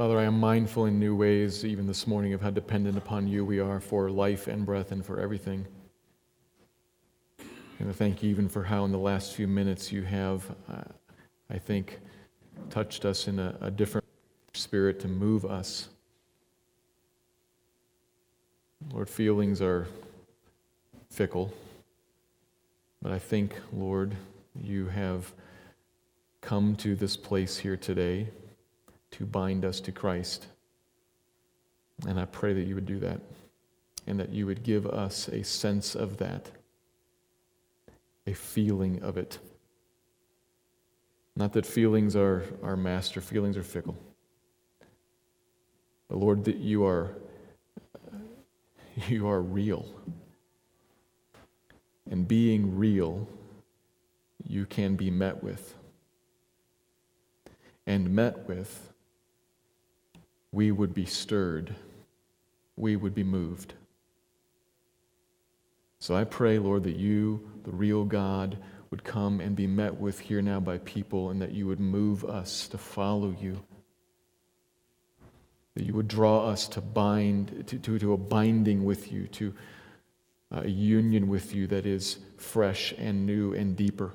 Father, I am mindful in new ways, even this morning, of how dependent upon you we are for life and breath and for everything. And I thank you even for how, in the last few minutes, you have, uh, I think, touched us in a, a different spirit to move us. Lord, feelings are fickle, but I think, Lord, you have come to this place here today to bind us to Christ. And I pray that you would do that and that you would give us a sense of that, a feeling of it. Not that feelings are our master, feelings are fickle. But Lord, that you are you are real. And being real, you can be met with. And met with we would be stirred, we would be moved. So I pray, Lord, that you, the real God, would come and be met with here now by people, and that you would move us to follow you. That you would draw us to bind, to, to, to a binding with you, to a union with you that is fresh and new and deeper.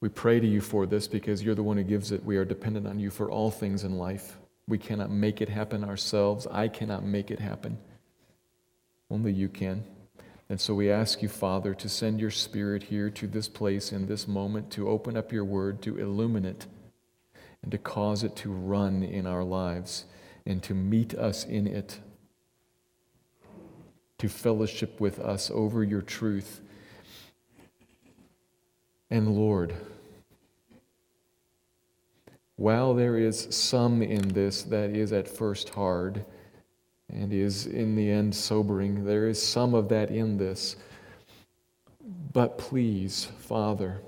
We pray to you for this because you're the one who gives it. We are dependent on you for all things in life. We cannot make it happen ourselves. I cannot make it happen. Only you can. And so we ask you, Father, to send your Spirit here to this place in this moment, to open up your word, to illuminate, and to cause it to run in our lives, and to meet us in it, to fellowship with us over your truth and Lord. While there is some in this that is at first hard and is in the end sobering, there is some of that in this. But please, Father,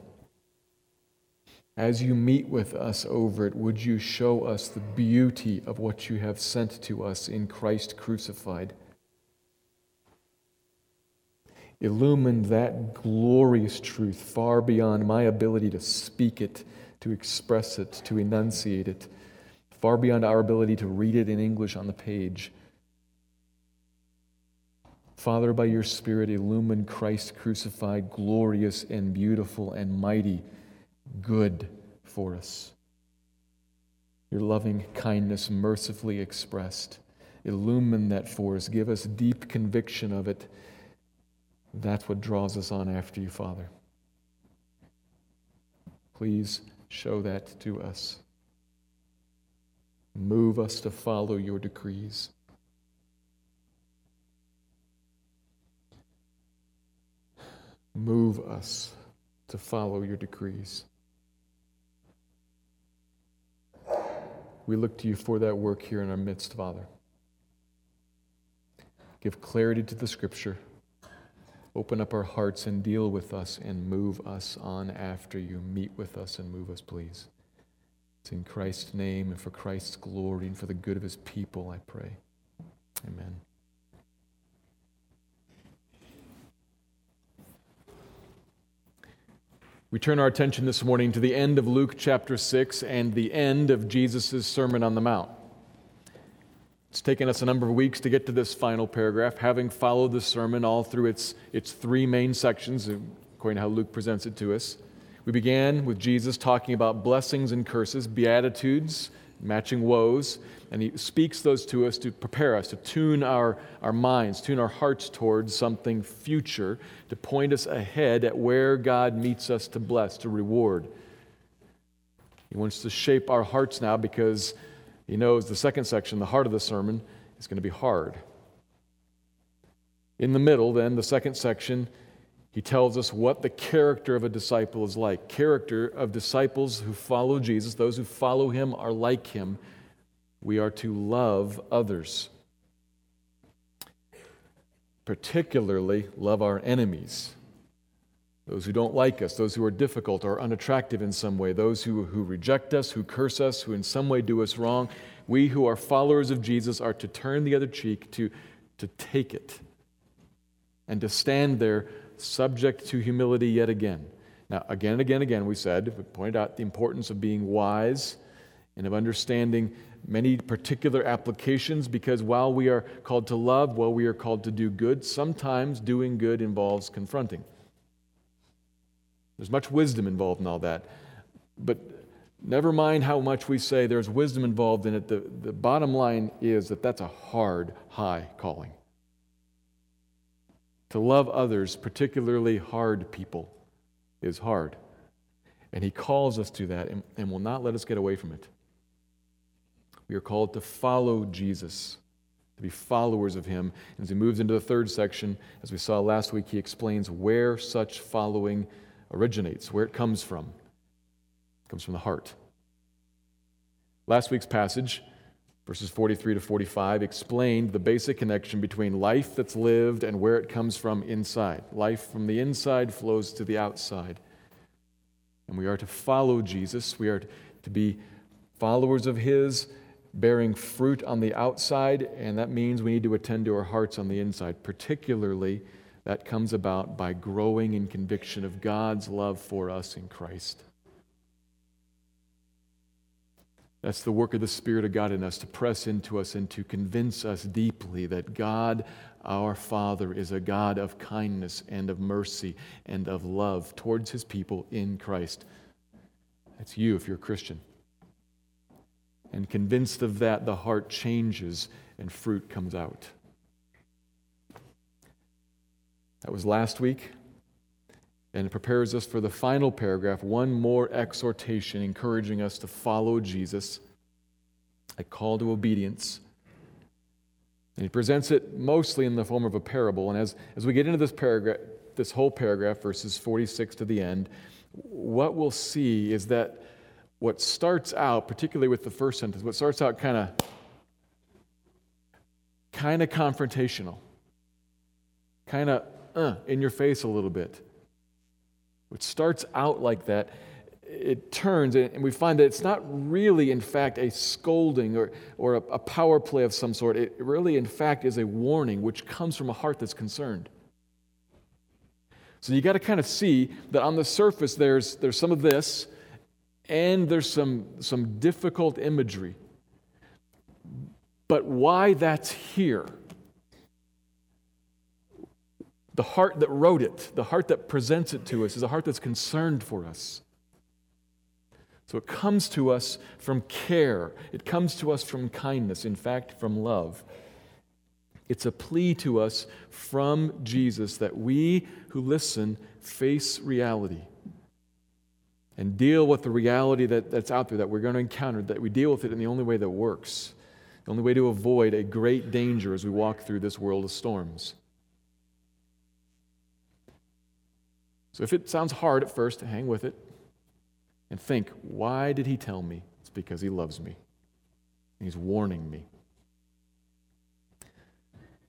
as you meet with us over it, would you show us the beauty of what you have sent to us in Christ crucified? Illumined that glorious truth far beyond my ability to speak it, to express it, to enunciate it, far beyond our ability to read it in English on the page. Father, by your Spirit, illumine Christ crucified, glorious and beautiful and mighty, good for us. Your loving kindness mercifully expressed. Illumine that for us. Give us deep conviction of it that's what draws us on after you, Father. Please show that to us. Move us to follow your decrees. Move us to follow your decrees. We look to you for that work here in our midst, Father. Give clarity to the scripture. Open up our hearts and deal with us and move us on after you. Meet with us and move us, please. It's in Christ's name and for Christ's glory and for the good of his people, I pray. Amen. We turn our attention this morning to the end of Luke chapter 6 and the end of Jesus' Sermon on the Mount. It's taken us a number of weeks to get to this final paragraph, having followed the sermon all through its, its three main sections, according to how Luke presents it to us. We began with Jesus talking about blessings and curses, beatitudes, matching woes, and he speaks those to us to prepare us, to tune our, our minds, tune our hearts towards something future, to point us ahead at where God meets us to bless, to reward. He wants to shape our hearts now because he knows the second section, the heart of the sermon, is going to be hard. In the middle, then, the second section, He tells us what the character of a disciple is like. Character of disciples who follow Jesus, those who follow him are like him. We are to love others, particularly love our enemies, those who don't like us, those who are difficult or unattractive in some way, those who, who reject us, who curse us, who in some way do us wrong. We who are followers of Jesus are to turn the other cheek, to, to take it, and to stand there subject to humility yet again. Now, again and again, and again, we said, we pointed out the importance of being wise and of understanding many particular applications because while we are called to love, while we are called to do good, sometimes doing good involves confronting. There's much wisdom involved in all that. But never mind how much we say there's wisdom involved in it, the, the bottom line is that that's a hard, high calling to love others, particularly hard people, is hard. And He calls us to that and, and will not let us get away from it. We are called to follow Jesus, to be followers of Him. And as He moves into the third section, as we saw last week, He explains where such following originates, where it comes from. It comes from the heart. Last week's passage verses 43 to 45 explained the basic connection between life that's lived and where it comes from inside. Life from the inside flows to the outside. And we are to follow Jesus. We are to be followers of His, bearing fruit on the outside, and that means we need to attend to our hearts on the inside. Particularly, that comes about by growing in conviction of God's love for us in Christ. That's the work of the Spirit of God in us to press into us and to convince us deeply that God, our Father, is a God of kindness and of mercy and of love towards his people in Christ. That's you if you're a Christian. And convinced of that, the heart changes and fruit comes out. That was last week. And it prepares us for the final paragraph, one more exhortation encouraging us to follow Jesus, a call to obedience. And he presents it mostly in the form of a parable. And as, as we get into this paragraph, this whole paragraph, verses 46 to the end, what we'll see is that what starts out, particularly with the first sentence, what starts out kind of kind of confrontational, kind of uh, in your face a little bit which starts out like that, it turns, and we find that it's not really, in fact, a scolding or, or a, a power play of some sort. It really, in fact, is a warning which comes from a heart that's concerned. So you got to kind of see that on the surface there's, there's some of this, and there's some, some difficult imagery. But why that's here the heart that wrote it, the heart that presents it to us, is a heart that's concerned for us. So it comes to us from care, it comes to us from kindness, in fact, from love. It's a plea to us from Jesus that we who listen face reality and deal with the reality that, that's out there that we're going to encounter, that we deal with it in the only way that works, the only way to avoid a great danger as we walk through this world of storms. So if it sounds hard at first, hang with it and think, why did he tell me? It's because he loves me. He's warning me.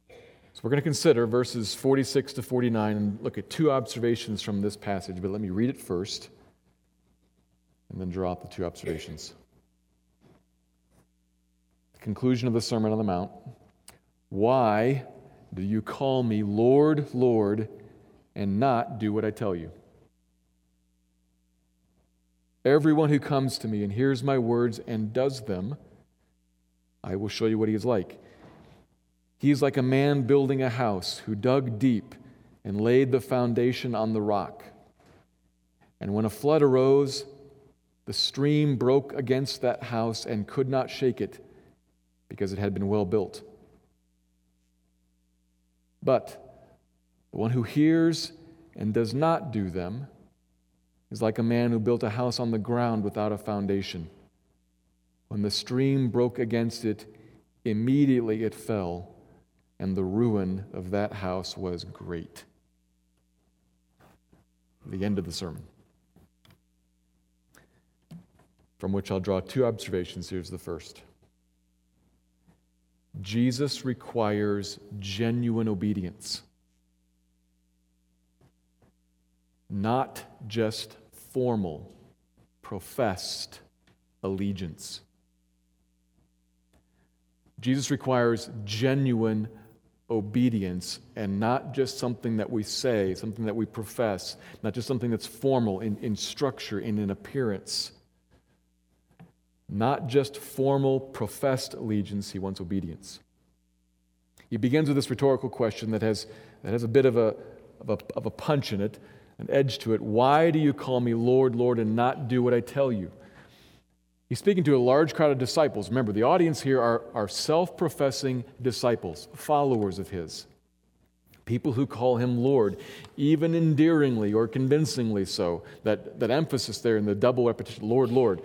So we're going to consider verses 46 to 49 and look at two observations from this passage, but let me read it first and then draw out the two observations. The conclusion of the Sermon on the Mount. Why do you call me Lord, Lord? And not do what I tell you. Everyone who comes to me and hears my words and does them, I will show you what he is like. He is like a man building a house who dug deep and laid the foundation on the rock. And when a flood arose, the stream broke against that house and could not shake it because it had been well built. But the one who hears and does not do them is like a man who built a house on the ground without a foundation. When the stream broke against it, immediately it fell, and the ruin of that house was great. the end of the sermon, from which I'll draw two observations. Here's the first Jesus requires genuine obedience, not just formal, professed allegiance. Jesus requires genuine obedience and not just something that we say, something that we profess, not just something that's formal in, in structure and in appearance. Not just formal, professed allegiance, he wants obedience. He begins with this rhetorical question that has, that has a bit of a, of, a, of a punch in it, an edge to it. Why do you call me Lord, Lord, and not do what I tell you? He's speaking to a large crowd of disciples. Remember, the audience here are, are self professing disciples, followers of his. People who call him Lord, even endearingly or convincingly so. That, that emphasis there in the double repetition Lord, Lord.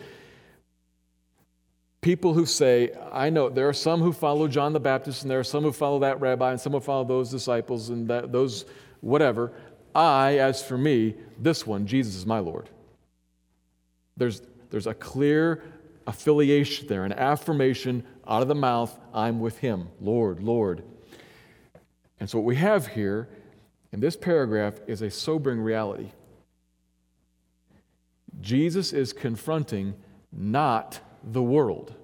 People who say, I know there are some who follow John the Baptist, and there are some who follow that rabbi, and some who follow those disciples, and that, those whatever. I, as for me, this one, Jesus is my Lord. There's, there's a clear affiliation there, an affirmation out of the mouth I'm with him, Lord, Lord. And so, what we have here in this paragraph is a sobering reality. Jesus is confronting not the world.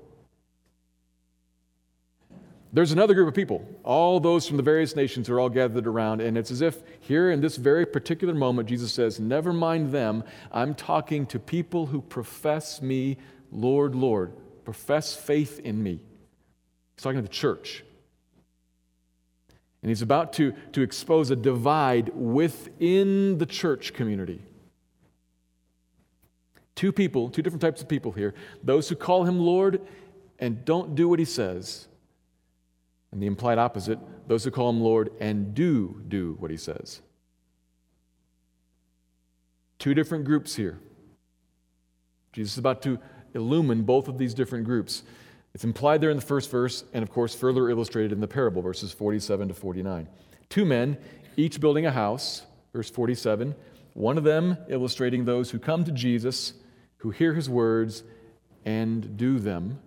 There's another group of people, all those from the various nations are all gathered around, and it's as if here in this very particular moment, Jesus says, Never mind them. I'm talking to people who profess me Lord, Lord, profess faith in me. He's talking to the church. And he's about to, to expose a divide within the church community. Two people, two different types of people here those who call him Lord and don't do what he says. And the implied opposite, those who call him Lord and do do what he says. Two different groups here. Jesus is about to illumine both of these different groups. It's implied there in the first verse, and of course, further illustrated in the parable, verses 47 to 49. Two men, each building a house, verse 47, one of them illustrating those who come to Jesus, who hear his words, and do them.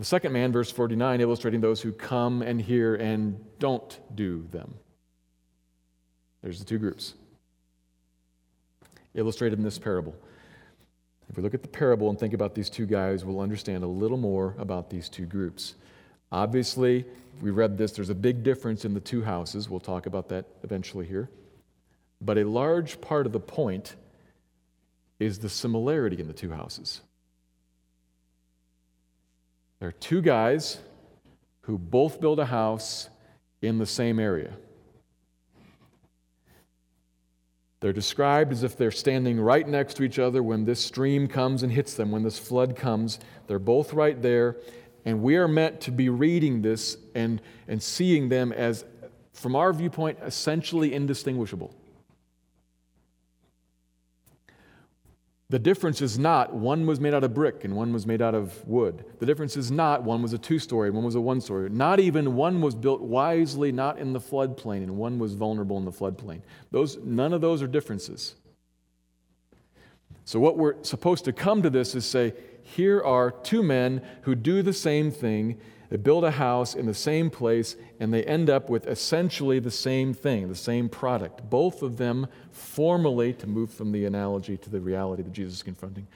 The second man, verse 49, illustrating those who come and hear and don't do them. There's the two groups illustrated in this parable. If we look at the parable and think about these two guys, we'll understand a little more about these two groups. Obviously, we read this, there's a big difference in the two houses. We'll talk about that eventually here. But a large part of the point is the similarity in the two houses. There are two guys who both build a house in the same area. They're described as if they're standing right next to each other when this stream comes and hits them, when this flood comes. They're both right there. And we are meant to be reading this and, and seeing them as, from our viewpoint, essentially indistinguishable. The difference is not one was made out of brick and one was made out of wood. The difference is not one was a two story and one was a one story. Not even one was built wisely, not in the floodplain, and one was vulnerable in the floodplain. Those, none of those are differences. So, what we're supposed to come to this is say, here are two men who do the same thing they build a house in the same place, and they end up with essentially the same thing, the same product. Both of them formally, to move from the analogy to the reality that Jesus is confronting,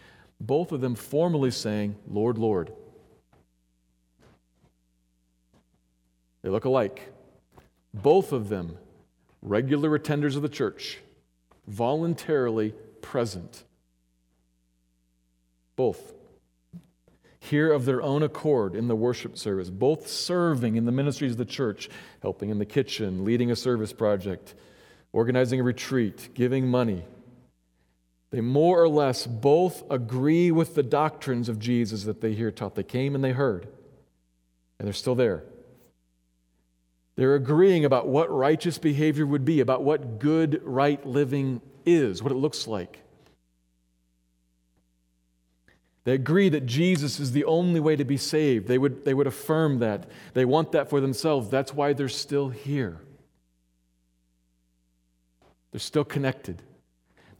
both of them formally saying, Lord, Lord. They look alike. Both of them, regular attenders of the church, voluntarily present. Both here of their own accord in the worship service, both serving in the ministries of the church, helping in the kitchen, leading a service project, organizing a retreat, giving money. They more or less both agree with the doctrines of Jesus that they hear taught. They came and they heard, and they're still there. They're agreeing about what righteous behavior would be, about what good, right living is, what it looks like. They agree that Jesus is the only way to be saved. They would, they would affirm that. They want that for themselves. That's why they're still here. They're still connected.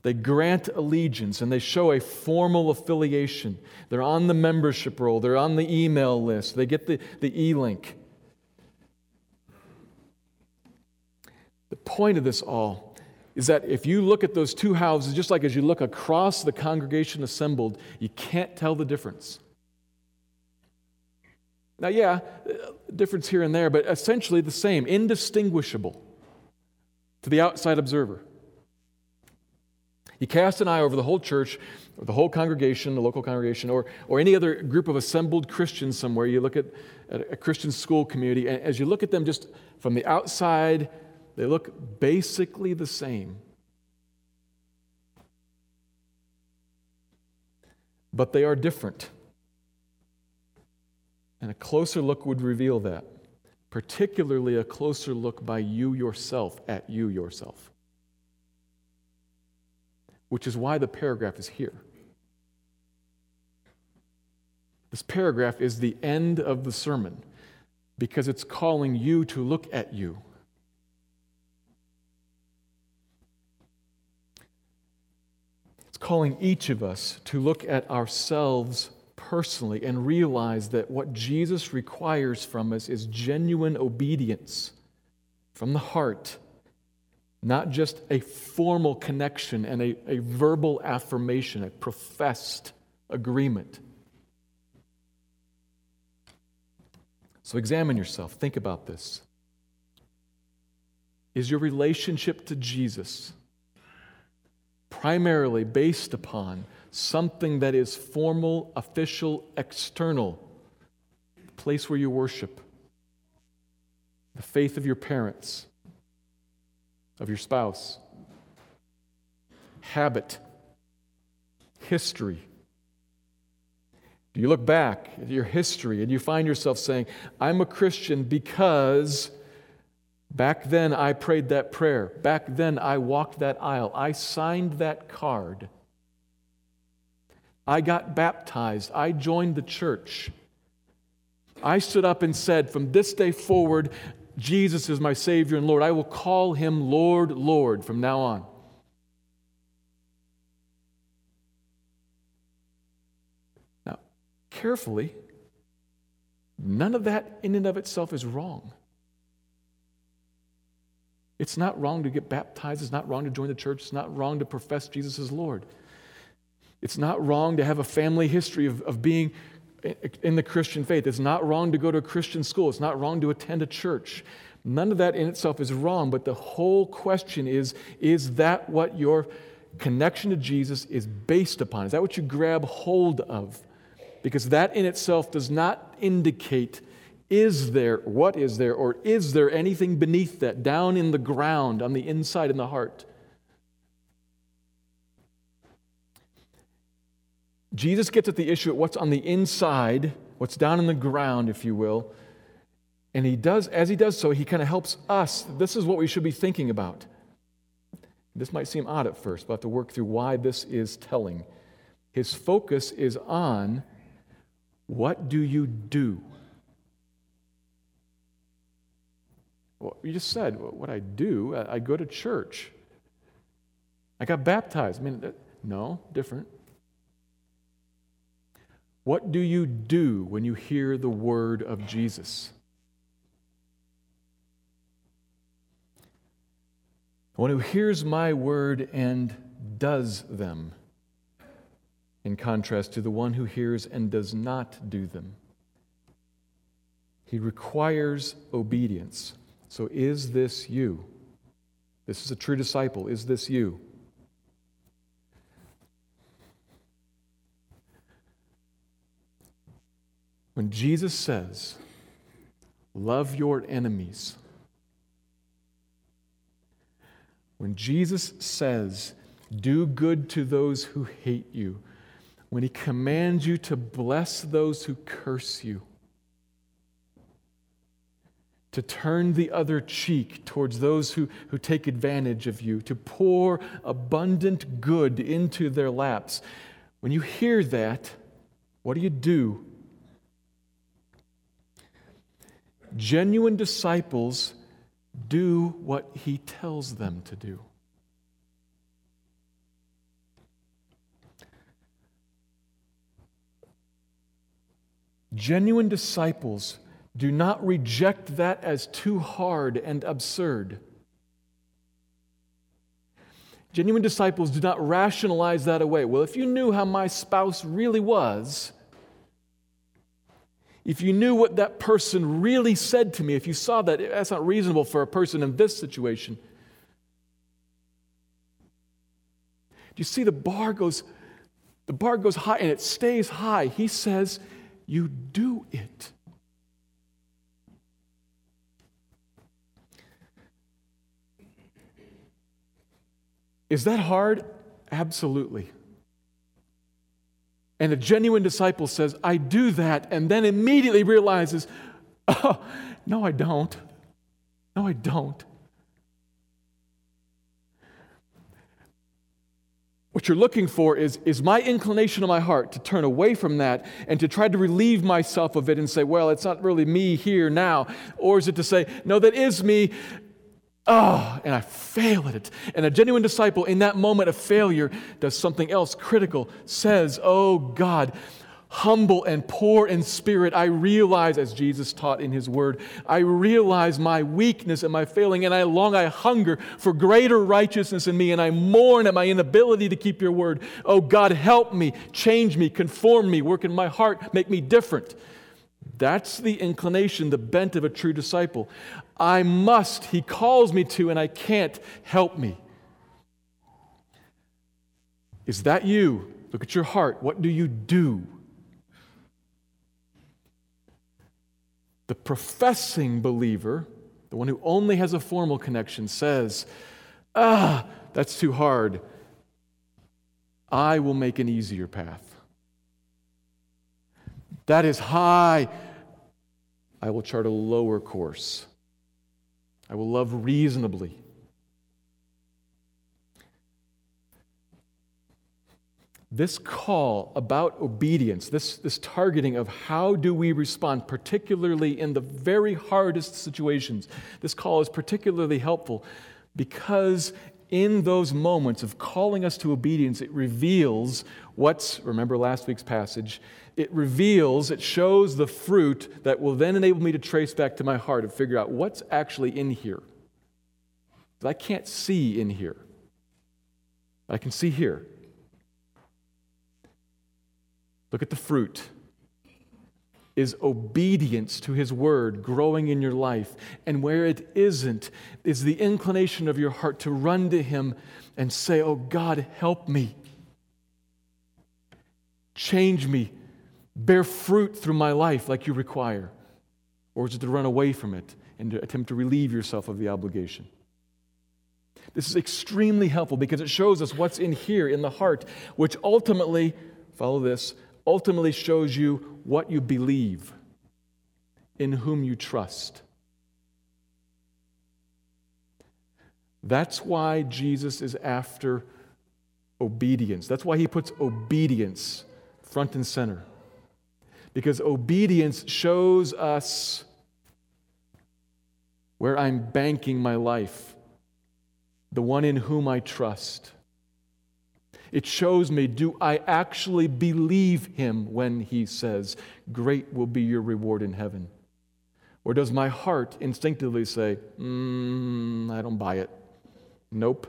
They grant allegiance and they show a formal affiliation. They're on the membership roll, they're on the email list, they get the, the e link. The point of this all is that if you look at those two houses, just like as you look across the congregation assembled, you can't tell the difference. Now, yeah, uh, difference here and there, but essentially the same, indistinguishable to the outside observer. You cast an eye over the whole church, or the whole congregation, the local congregation, or, or any other group of assembled Christians somewhere. You look at, at a Christian school community, and as you look at them just from the outside, they look basically the same. But they are different. And a closer look would reveal that, particularly a closer look by you yourself at you yourself which is why the paragraph is here. This paragraph is the end of the sermon because it's calling you to look at you. It's calling each of us to look at ourselves personally and realize that what Jesus requires from us is genuine obedience from the heart not just a formal connection and a, a verbal affirmation, a professed agreement. So examine yourself. Think about this. Is your relationship to Jesus primarily based upon something that is formal, official, external? The place where you worship, the faith of your parents, of your spouse, habit, history. Do you look back at your history and you find yourself saying, I'm a Christian because back then I prayed that prayer, back then I walked that aisle, I signed that card, I got baptized, I joined the church. I stood up and said, From this day forward, Jesus is my Savior and Lord. I will call him Lord, Lord from now on. Now, carefully, none of that in and of itself is wrong. It's not wrong to get baptized. It's not wrong to join the church. It's not wrong to profess Jesus as Lord. It's not wrong to have a family history of, of being in the Christian faith. It's not wrong to go to a Christian school, it's not wrong to attend a church. None of that in itself is wrong, but the whole question is is that what your connection to Jesus is based upon? Is that what you grab hold of? Because that in itself does not indicate is there, what is there, or is there anything beneath that, down in the ground, on the inside, in the heart? Jesus gets at the issue of what's on the inside, what's down in the ground, if you will. And he does, as he does so, he kind of helps us. This is what we should be thinking about. This might seem odd at first, but have to work through why this is telling. His focus is on what do you do? Well, you just said what I do. I go to church. I got baptized. I mean, no, different. What do you do when you hear the word of Jesus? One who hears my word and does them, in contrast to the one who hears and does not do them. He requires obedience. So, is this you? This is a true disciple. Is this you? When Jesus says, Love your enemies, when Jesus says, Do good to those who hate you, when he commands you to bless those who curse you, to turn the other cheek towards those who, who take advantage of you, to pour abundant good into their laps. When you hear that, what do you do? Genuine disciples do what he tells them to do. Genuine disciples do not reject that as too hard and absurd. Genuine disciples do not rationalize that away. Well, if you knew how my spouse really was, if you knew what that person really said to me, if you saw that that's not reasonable for a person in this situation. Do you see the bar goes the bar goes high and it stays high. He says, "You do it." Is that hard? Absolutely. And a genuine disciple says, I do that, and then immediately realizes, oh, no, I don't. No, I don't. What you're looking for is, is my inclination of my heart to turn away from that and to try to relieve myself of it and say, well, it's not really me here now. Or is it to say, no, that is me, Oh, and I fail at it. And a genuine disciple in that moment of failure does something else critical, says, Oh God, humble and poor in spirit, I realize, as Jesus taught in his word, I realize my weakness and my failing, and I long, I hunger for greater righteousness in me, and I mourn at my inability to keep your word. Oh God, help me, change me, conform me, work in my heart, make me different. That's the inclination, the bent of a true disciple. I must, he calls me to, and I can't help me. Is that you? Look at your heart. What do you do? The professing believer, the one who only has a formal connection, says, Ah, that's too hard. I will make an easier path. That is high. I will chart a lower course. I will love reasonably. This call about obedience, this, this targeting of how do we respond, particularly in the very hardest situations, this call is particularly helpful because in those moments of calling us to obedience, it reveals what's, remember last week's passage, it reveals, it shows the fruit that will then enable me to trace back to my heart and figure out what's actually in here. I can't see in here. I can see here. Look at the fruit. Is obedience to his word growing in your life? And where it isn't, is the inclination of your heart to run to him and say, Oh God, help me. Change me bear fruit through my life like you require? Or is it to run away from it and to attempt to relieve yourself of the obligation? This is extremely helpful because it shows us what's in here in the heart, which ultimately, follow this, ultimately shows you what you believe, in whom you trust. That's why Jesus is after obedience. That's why he puts obedience front and center because obedience shows us where I'm banking my life, the one in whom I trust. It shows me do I actually believe him when he says, Great will be your reward in heaven? Or does my heart instinctively say, mm, I don't buy it? Nope.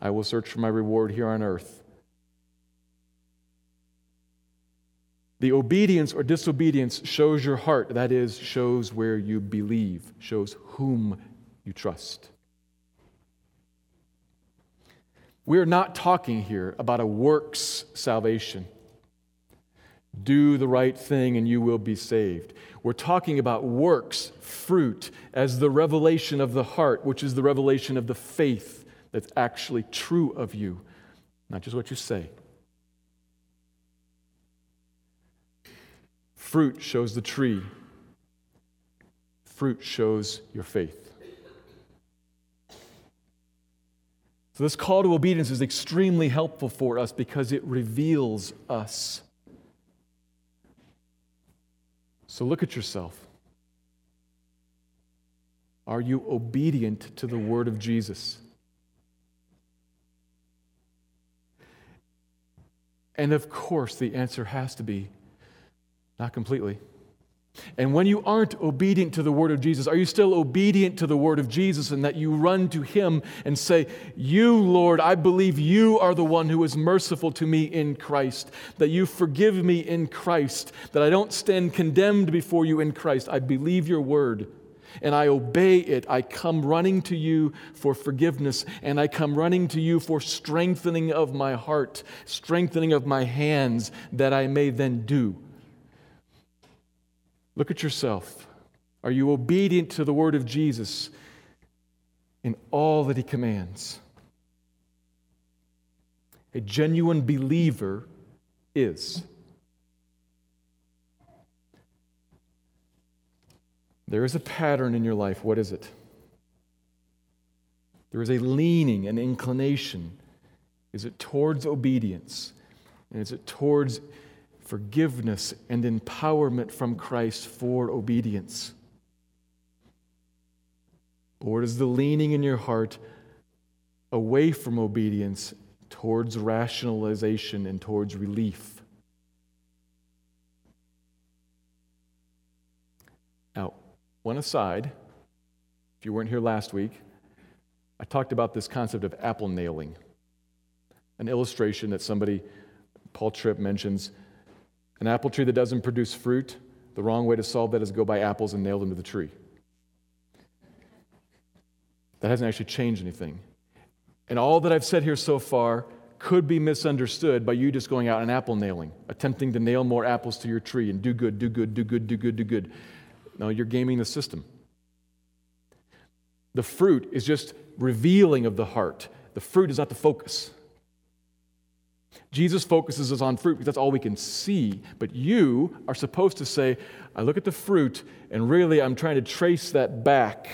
I will search for my reward here on earth. The obedience or disobedience shows your heart, that is, shows where you believe, shows whom you trust. We're not talking here about a works salvation. Do the right thing and you will be saved. We're talking about works, fruit, as the revelation of the heart, which is the revelation of the faith that's actually true of you, not just what you say. Fruit shows the tree, fruit shows your faith. So, this call to obedience is extremely helpful for us because it reveals us. So, look at yourself. Are you obedient to the word of Jesus? And of course, the answer has to be Not completely. And when you aren't obedient to the word of Jesus, are you still obedient to the word of Jesus and that you run to him and say, You, Lord, I believe you are the one who is merciful to me in Christ, that you forgive me in Christ, that I don't stand condemned before you in Christ. I believe your word and I obey it. I come running to you for forgiveness, and I come running to you for strengthening of my heart, strengthening of my hands, that I may then do Look at yourself. Are you obedient to the word of Jesus in all that he commands? A genuine believer is. There is a pattern in your life. What is it? There is a leaning, an inclination. Is it towards obedience? And is it towards forgiveness and empowerment from Christ for obedience? Or is the leaning in your heart away from obedience towards rationalization and towards relief? Now, one aside, if you weren't here last week, I talked about this concept of apple nailing, an illustration that somebody, Paul Tripp, mentions an apple tree that doesn't produce fruit, the wrong way to solve that is go buy apples and nail them to the tree. That hasn't actually changed anything. And all that I've said here so far could be misunderstood by you just going out and apple nailing, attempting to nail more apples to your tree and do good, do good, do good, do good, do good. No, you're gaming the system. The fruit is just revealing of the heart. The fruit is not the focus. Jesus focuses us on fruit because that's all we can see. But you are supposed to say, I look at the fruit, and really I'm trying to trace that back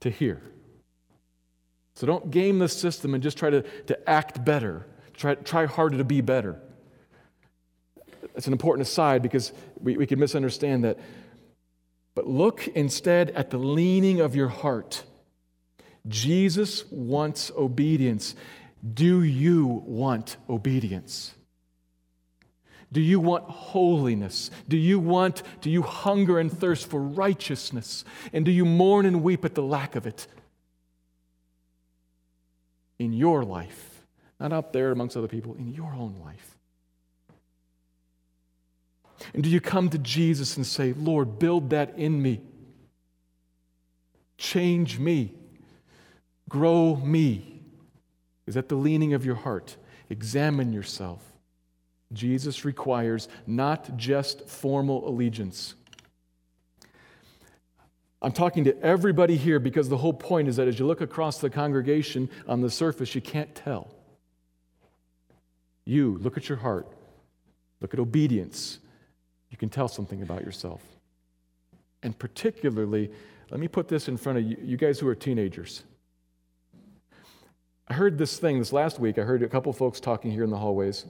to here. So don't game the system and just try to, to act better, try, try harder to be better. That's an important aside because we, we can misunderstand that. But look instead at the leaning of your heart. Jesus wants obedience. Do you want obedience? Do you want holiness? Do you want, do you hunger and thirst for righteousness? And do you mourn and weep at the lack of it in your life? Not out there amongst other people, in your own life. And do you come to Jesus and say, Lord, build that in me? Change me. Grow me. Is that the leaning of your heart? Examine yourself. Jesus requires not just formal allegiance. I'm talking to everybody here because the whole point is that as you look across the congregation on the surface, you can't tell. You, look at your heart, look at obedience. You can tell something about yourself. And particularly, let me put this in front of you, you guys who are teenagers. I heard this thing this last week. I heard a couple folks talking here in the hallways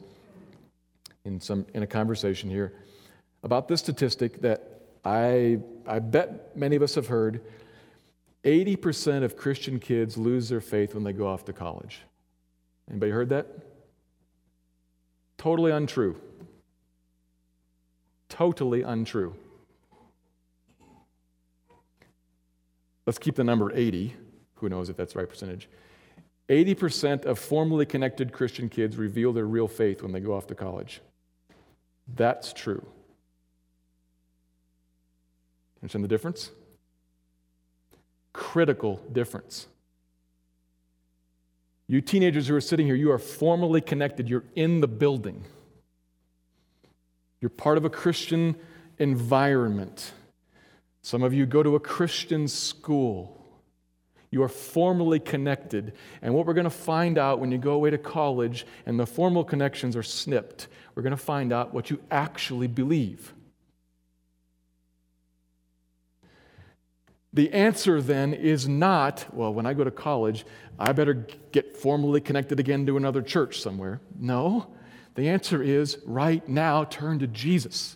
in, some, in a conversation here about this statistic that I, I bet many of us have heard 80% of Christian kids lose their faith when they go off to college. Anybody heard that? Totally untrue. Totally untrue. Let's keep the number 80. Who knows if that's the right percentage? 80% of formally connected Christian kids reveal their real faith when they go off to college. That's true. Understand the difference? Critical difference. You teenagers who are sitting here, you are formally connected. You're in the building. You're part of a Christian environment. Some of you go to a Christian school. You are formally connected. And what we're going to find out when you go away to college and the formal connections are snipped, we're going to find out what you actually believe. The answer then is not, well, when I go to college, I better get formally connected again to another church somewhere. No. The answer is right now, turn to Jesus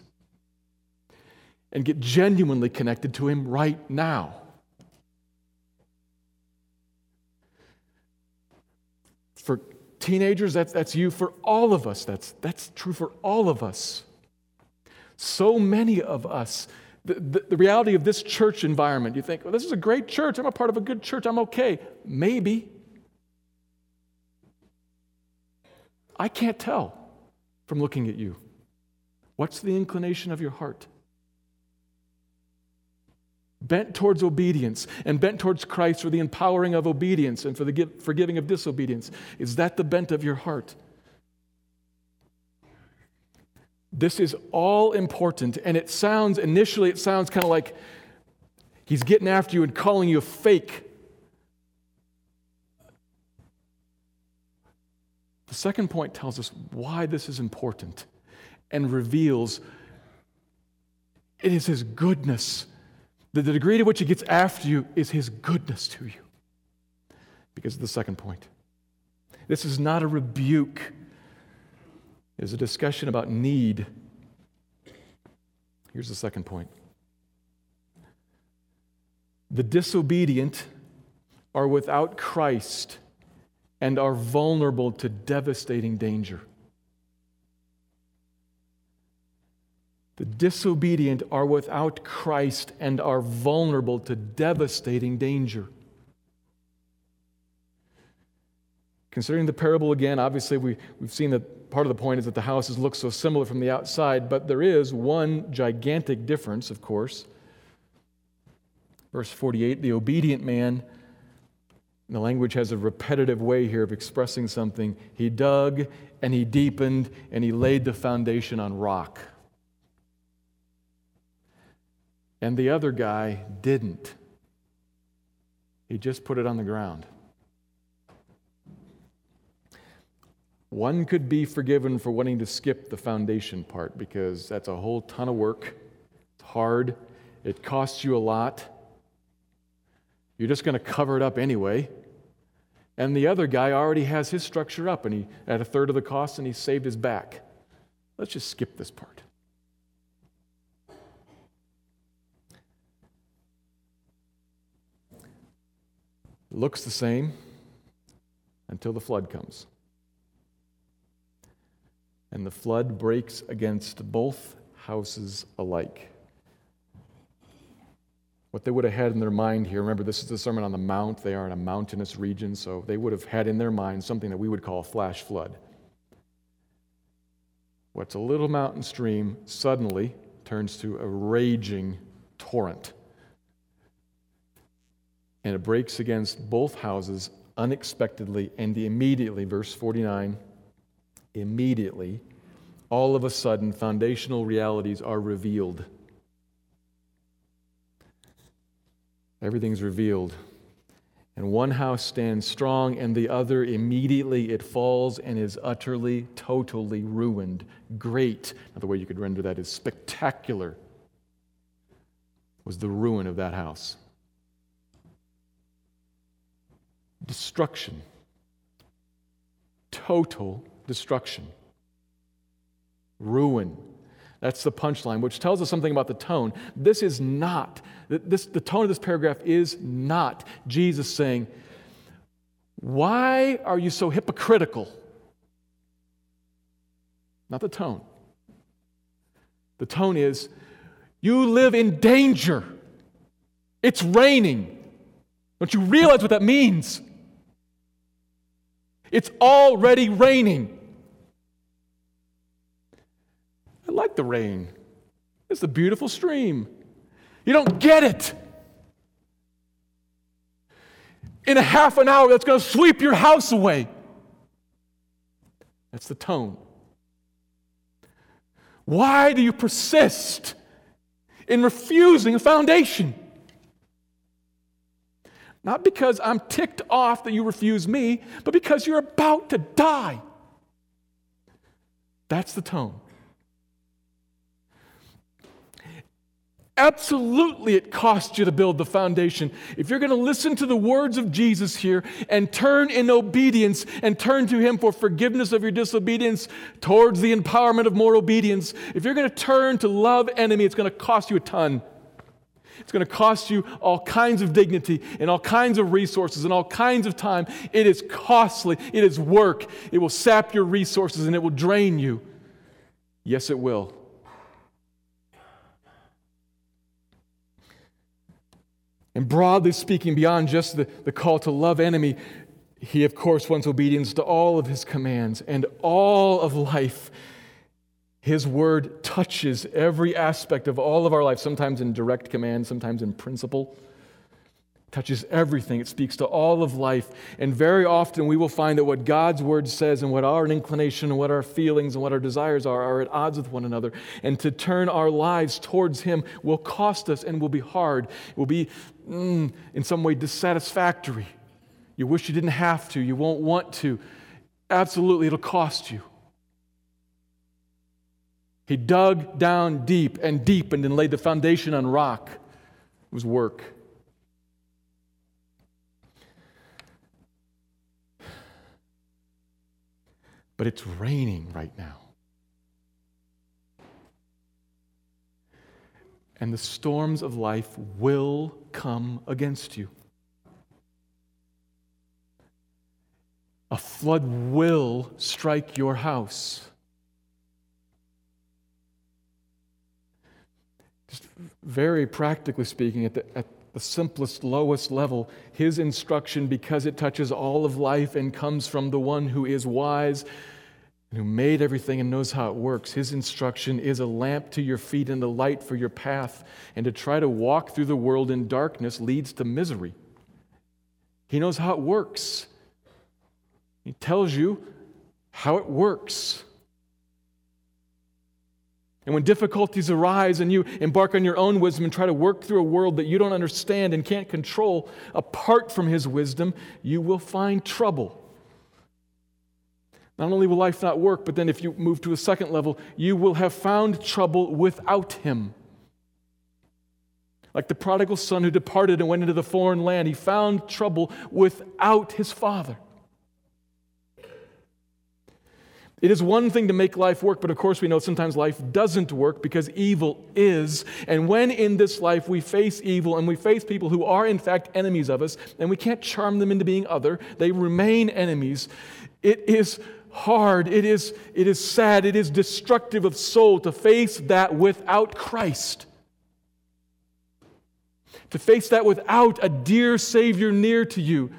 and get genuinely connected to Him right now. For teenagers, that's, that's you. For all of us, that's, that's true for all of us. So many of us, the, the, the, reality of this church environment, you think, well, this is a great church. I'm a part of a good church. I'm okay. Maybe. I can't tell from looking at you. What's the inclination of your heart? Bent towards obedience and bent towards Christ for the empowering of obedience and for the forgiving of disobedience. Is that the bent of your heart? This is all important, and it sounds, initially, it sounds kind of like he's getting after you and calling you a fake. The second point tells us why this is important and reveals it is his goodness. The, degree to which he gets after you is his goodness to you. Because of the second point. This is not a rebuke it is a discussion about need. Here's the second point the disobedient are without Christ and are vulnerable to devastating danger. The disobedient are without Christ and are vulnerable to devastating danger. Considering the parable again, obviously we, we've seen that part of the point is that the houses look so similar from the outside, but there is one gigantic difference, of course. Verse 48 the obedient man, the language has a repetitive way here of expressing something. He dug and he deepened and he laid the foundation on rock. And the other guy didn't. He just put it on the ground. One could be forgiven for wanting to skip the foundation part because that's a whole ton of work. It's hard, it costs you a lot. You're just going to cover it up anyway. And the other guy already has his structure up and he at a third of the cost and he saved his back. Let's just skip this part. Looks the same until the flood comes and the flood breaks against both houses alike. What they would have had in their mind here, remember, this is the Sermon on the Mount. They are in a mountainous region, so they would have had in their mind something that we would call a flash flood. What's a little mountain stream suddenly turns to a raging torrent. And it breaks against both houses unexpectedly and immediately. Verse 49 immediately, all of a sudden, foundational realities are revealed. Everything's revealed. And one house stands strong, and the other immediately it falls and is utterly, totally ruined. Great, another way you could render that is spectacular, was the ruin of that house. Destruction. Total destruction, ruin. That's the punchline, which tells us something about the tone. This is not, this, the tone of this paragraph is not Jesus saying, Why are you so hypocritical? Not the tone. The tone is, You live in danger. It's raining. Don't you realize what that means? It's already raining. I like the rain. It's a beautiful stream. You don't get it. In a half an hour, that's going to sweep your house away. That's the tone. Why do you persist in refusing a foundation? Not because I'm ticked off that you refuse me, but because you're about to die. That's the tone. Absolutely, it costs you to build the foundation. If you're going to listen to the words of Jesus here and turn in obedience and turn to Him for forgiveness of your disobedience towards the empowerment of more obedience, if you're going to turn to love enemy, it's going to cost you a ton. It's going to cost you all kinds of dignity and all kinds of resources and all kinds of time. It is costly. It is work. It will sap your resources and it will drain you. Yes, it will. And broadly speaking, beyond just the, the call to love enemy, he of course wants obedience to all of his commands and all of life his word touches every aspect of all of our life, sometimes in direct command, sometimes in principle touches everything. It speaks to all of life. And very often we will find that what God's word says and what our inclination and what our feelings and what our desires are are at odds with one another. And to turn our lives towards Him will cost us and will be hard. It will be, mm, in some way, dissatisfactory. You wish you didn't have to, you won't want to. Absolutely, it'll cost you. He dug down deep and deep and laid the foundation on rock. It was work. but it's raining right now. And the storms of life will come against you. A flood will strike your house. Just very practically speaking, at the, at the simplest, lowest level, his instruction, because it touches all of life and comes from the one who is wise and who made everything and knows how it works, his instruction is a lamp to your feet and a light for your path. And to try to walk through the world in darkness leads to misery. He knows how it works, he tells you how it works. And when difficulties arise and you embark on your own wisdom and try to work through a world that you don't understand and can't control apart from His wisdom, you will find trouble. Not only will life not work, but then if you move to a second level, you will have found trouble without Him. Like the prodigal son who departed and went into the foreign land, he found trouble without his father. It is one thing to make life work, but of course we know sometimes life doesn't work because evil is. And when in this life we face evil and we face people who are in fact enemies of us, and we can't charm them into being other, they remain enemies, it is hard, it is, it is sad, it is destructive of soul to face that without Christ. To face that without a dear Savior near to you.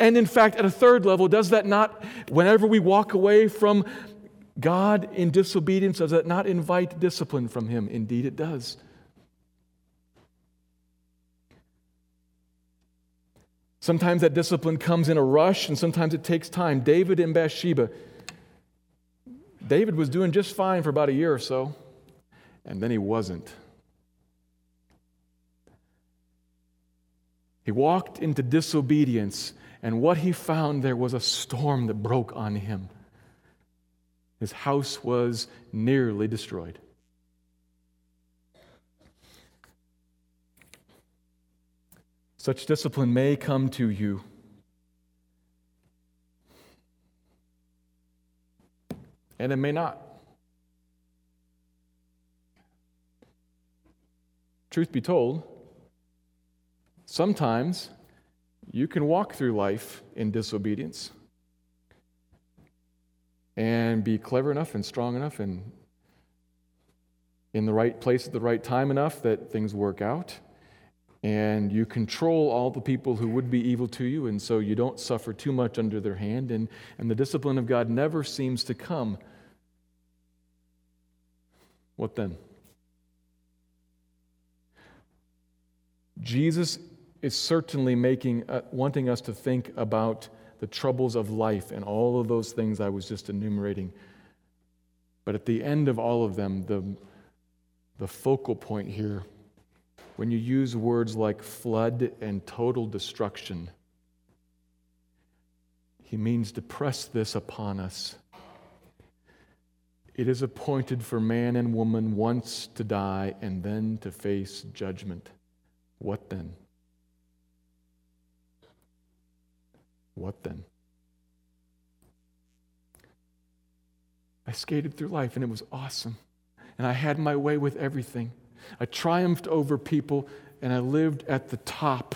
And in fact, at a third level, does that not, whenever we walk away from God in disobedience, does that not invite discipline from Him? Indeed, it does. Sometimes that discipline comes in a rush, and sometimes it takes time. David and Bathsheba. David was doing just fine for about a year or so, and then he wasn't. He walked into disobedience and what he found there was a storm that broke on him. His house was nearly destroyed. Such discipline may come to you. And it may not. Truth be told, sometimes you can walk through life in disobedience and be clever enough and strong enough and in the right place at the right time enough that things work out. And you control all the people who would be evil to you, and so you don't suffer too much under their hand, and, and the discipline of God never seems to come. What then? Jesus is certainly making, uh, wanting us to think about the troubles of life and all of those things I was just enumerating. But at the end of all of them, the, the focal point here, when you use words like flood and total destruction, he means to press this upon us. It is appointed for man and woman once to die and then to face judgment. What then? What then? I skated through life and it was awesome. And I had my way with everything. I triumphed over people and I lived at the top.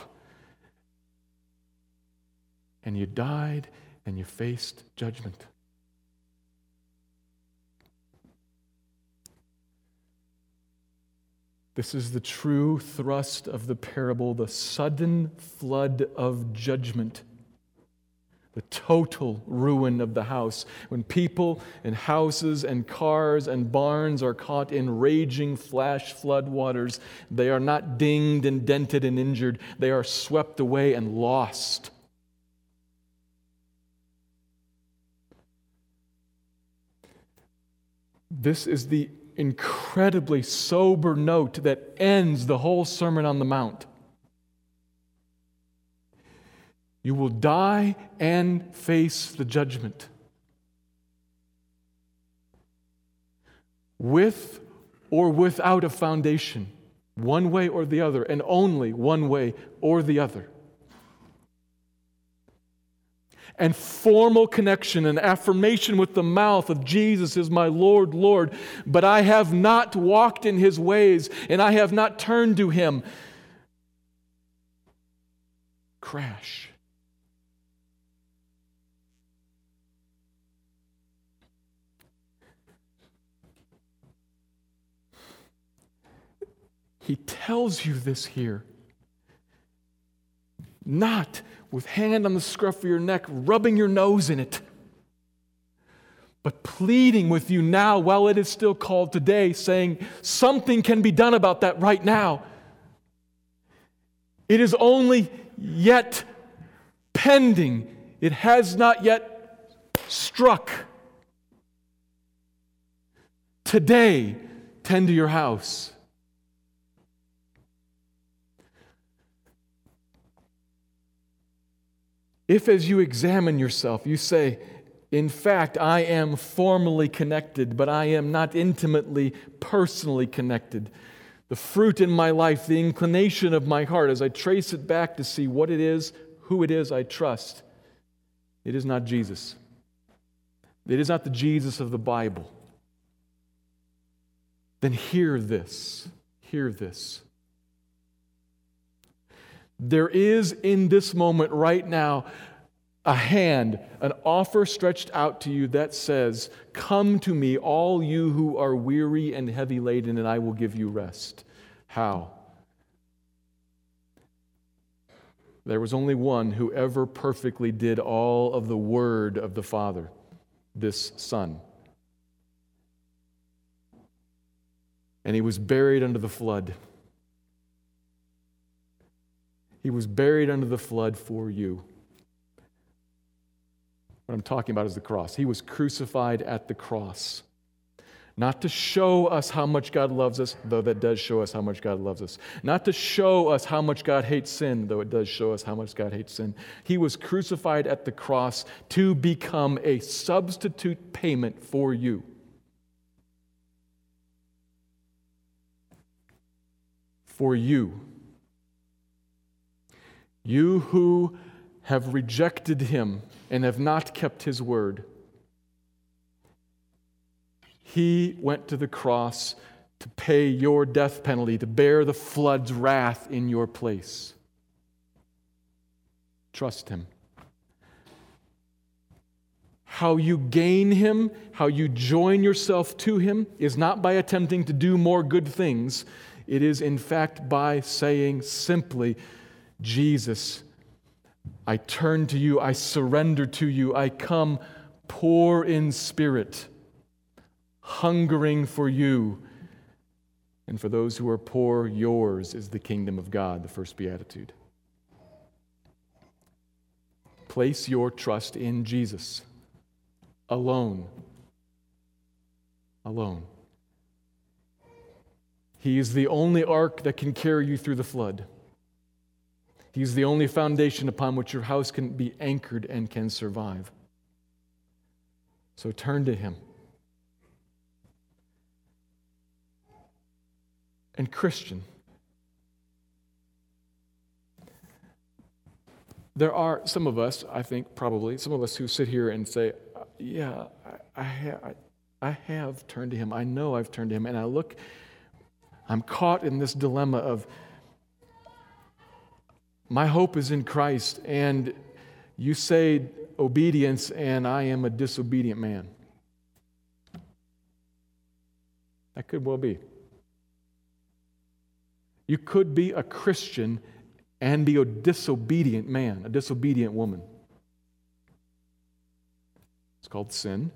And you died and you faced judgment. This is the true thrust of the parable the sudden flood of judgment, the total ruin of the house. When people and houses and cars and barns are caught in raging flash flood waters, they are not dinged and dented and injured, they are swept away and lost. This is the incredibly sober note that ends the whole Sermon on the Mount. You will die and face the judgment. With or without a foundation, one way or the other, and only one way or the other. and formal connection and affirmation with the mouth of Jesus is my Lord, Lord, but I have not walked in his ways and I have not turned to him. Crash. He tells you this here. Not with hand on the scruff of your neck, rubbing your nose in it, but pleading with you now while it is still called today, saying something can be done about that right now. It is only yet pending, it has not yet struck. Today, tend to your house. If, as you examine yourself, you say, in fact, I am formally connected, but I am not intimately, personally connected. The fruit in my life, the inclination of my heart, as I trace it back to see what it is, who it is I trust, it is not Jesus. It is not the Jesus of the Bible. Then hear this. Hear this. There is in this moment right now a hand, an offer stretched out to you that says, Come to me, all you who are weary and heavy laden, and I will give you rest. How? There was only one who ever perfectly did all of the word of the Father, this Son. And he was buried under the flood. He was buried under the flood for you. What I'm talking about is the cross. He was crucified at the cross. Not to show us how much God loves us, though that does show us how much God loves us. Not to show us how much God hates sin, though it does show us how much God hates sin. He was crucified at the cross to become a substitute payment for you. For you. You who have rejected him and have not kept his word. He went to the cross to pay your death penalty, to bear the flood's wrath in your place. Trust him. How you gain him, how you join yourself to him, is not by attempting to do more good things. It is, in fact, by saying simply, Jesus, I turn to you, I surrender to you, I come poor in spirit, hungering for you. And for those who are poor, yours is the kingdom of God, the first beatitude. Place your trust in Jesus alone. Alone. He is the only ark that can carry you through the flood. He's the only foundation upon which your house can be anchored and can survive. So turn to Him. And, Christian, there are some of us, I think probably, some of us who sit here and say, Yeah, I, I, ha- I have turned to Him. I know I've turned to Him. And I look, I'm caught in this dilemma of, my hope is in Christ, and you say obedience, and I am a disobedient man. That could well be. You could be a Christian and be a disobedient man, a disobedient woman. It's called sin.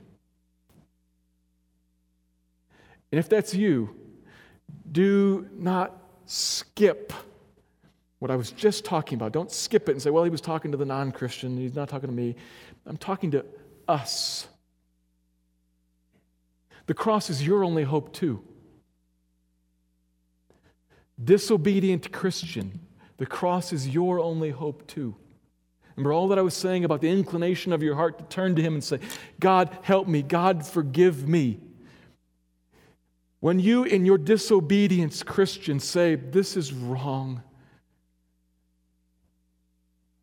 And if that's you, do not skip what I was just talking about. Don't skip it and say, well, he was talking to the non Christian, he's not talking to me. I'm talking to us. The cross is your only hope, too. Disobedient Christian, the cross is your only hope, too. Remember all that I was saying about the inclination of your heart to turn to Him and say, God, help me. God, forgive me. When you, in your disobedience, Christian, say, This is wrong,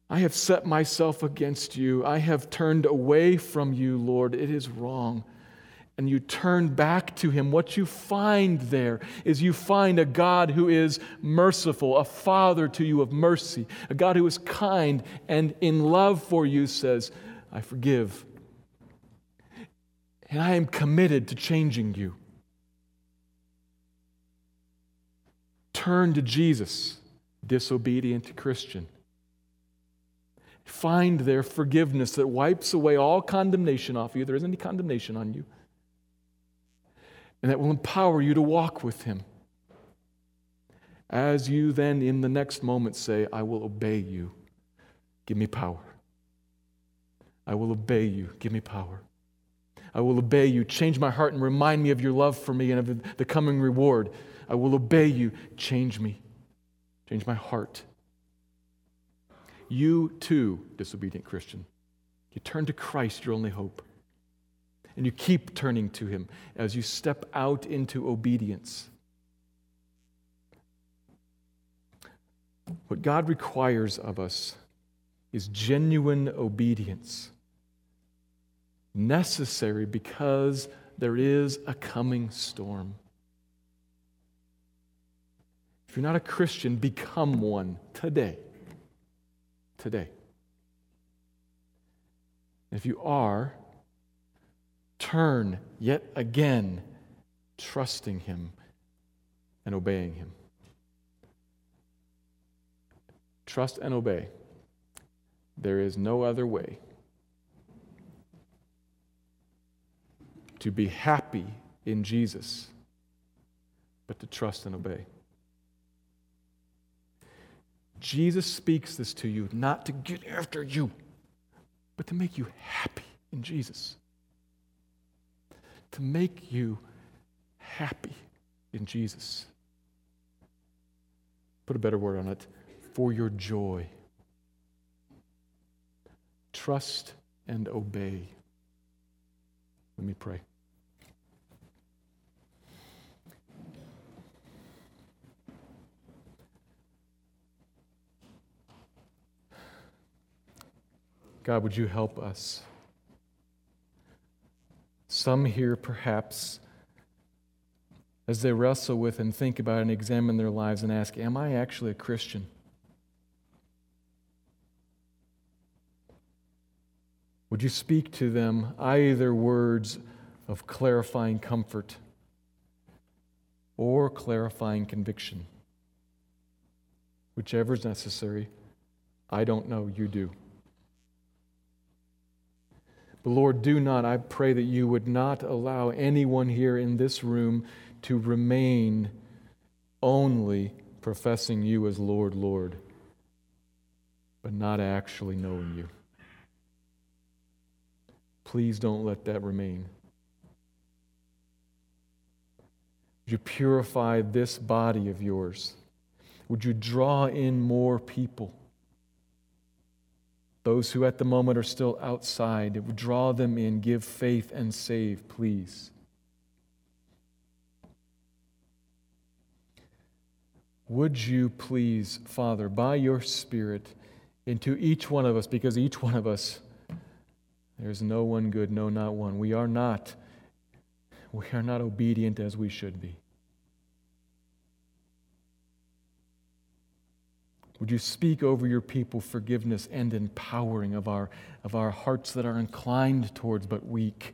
I have set myself against you, I have turned away from you, Lord, it is wrong. And you turn back to Him, what you find there is you find a God who is merciful, a Father to you of mercy, a God who is kind and in love for you says, I forgive. And I am committed to changing you. Turn to Jesus, disobedient Christian. Find their forgiveness that wipes away all condemnation off you. There isn't any condemnation on you. And that will empower you to walk with Him. As you then, in the next moment, say, I will obey you. Give me power. I will obey you. Give me power. I will obey you. Change my heart and remind me of your love for me and of the coming reward. I will obey you. Change me. Change my heart. You too, disobedient Christian, you turn to Christ, your only hope. And you keep turning to Him as you step out into obedience. What God requires of us is genuine obedience, necessary because there is a coming storm. If you're not a Christian, become one today. Today. If you are, turn yet again, trusting Him and obeying Him. Trust and obey. There is no other way to be happy in Jesus but to trust and obey. Jesus speaks this to you not to get after you, but to make you happy in Jesus. To make you happy in Jesus. Put a better word on it for your joy. Trust and obey. Let me pray. God, would you help us? Some here, perhaps, as they wrestle with and think about and examine their lives and ask, Am I actually a Christian? Would you speak to them either words of clarifying comfort or clarifying conviction? Whichever is necessary. I don't know, you do. But Lord, do not, I pray that you would not allow anyone here in this room to remain only professing you as Lord, Lord, but not actually knowing you. Please don't let that remain. Would you purify this body of yours? Would you draw in more people? Those who at the moment are still outside, draw them in, give faith and save, please. Would you please, Father, by your Spirit, into each one of us, because each one of us, there's no one good, no, not one. We are not, we are not obedient as we should be. Would you speak over your people forgiveness and empowering of our, of our hearts that are inclined towards but weak?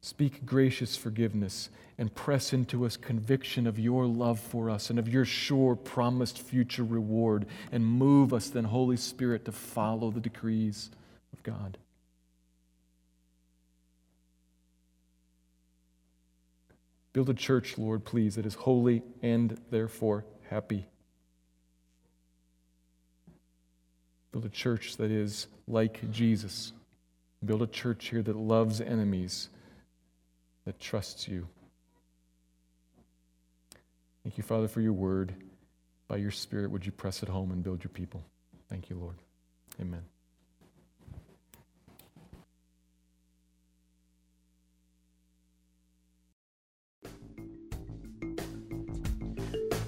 Speak gracious forgiveness and press into us conviction of your love for us and of your sure promised future reward. And move us then, Holy Spirit, to follow the decrees of God. Build a church, Lord, please, that is holy and therefore happy. Build a church that is like Jesus. Build a church here that loves enemies, that trusts you. Thank you, Father, for your word. By your Spirit, would you press it home and build your people? Thank you, Lord. Amen.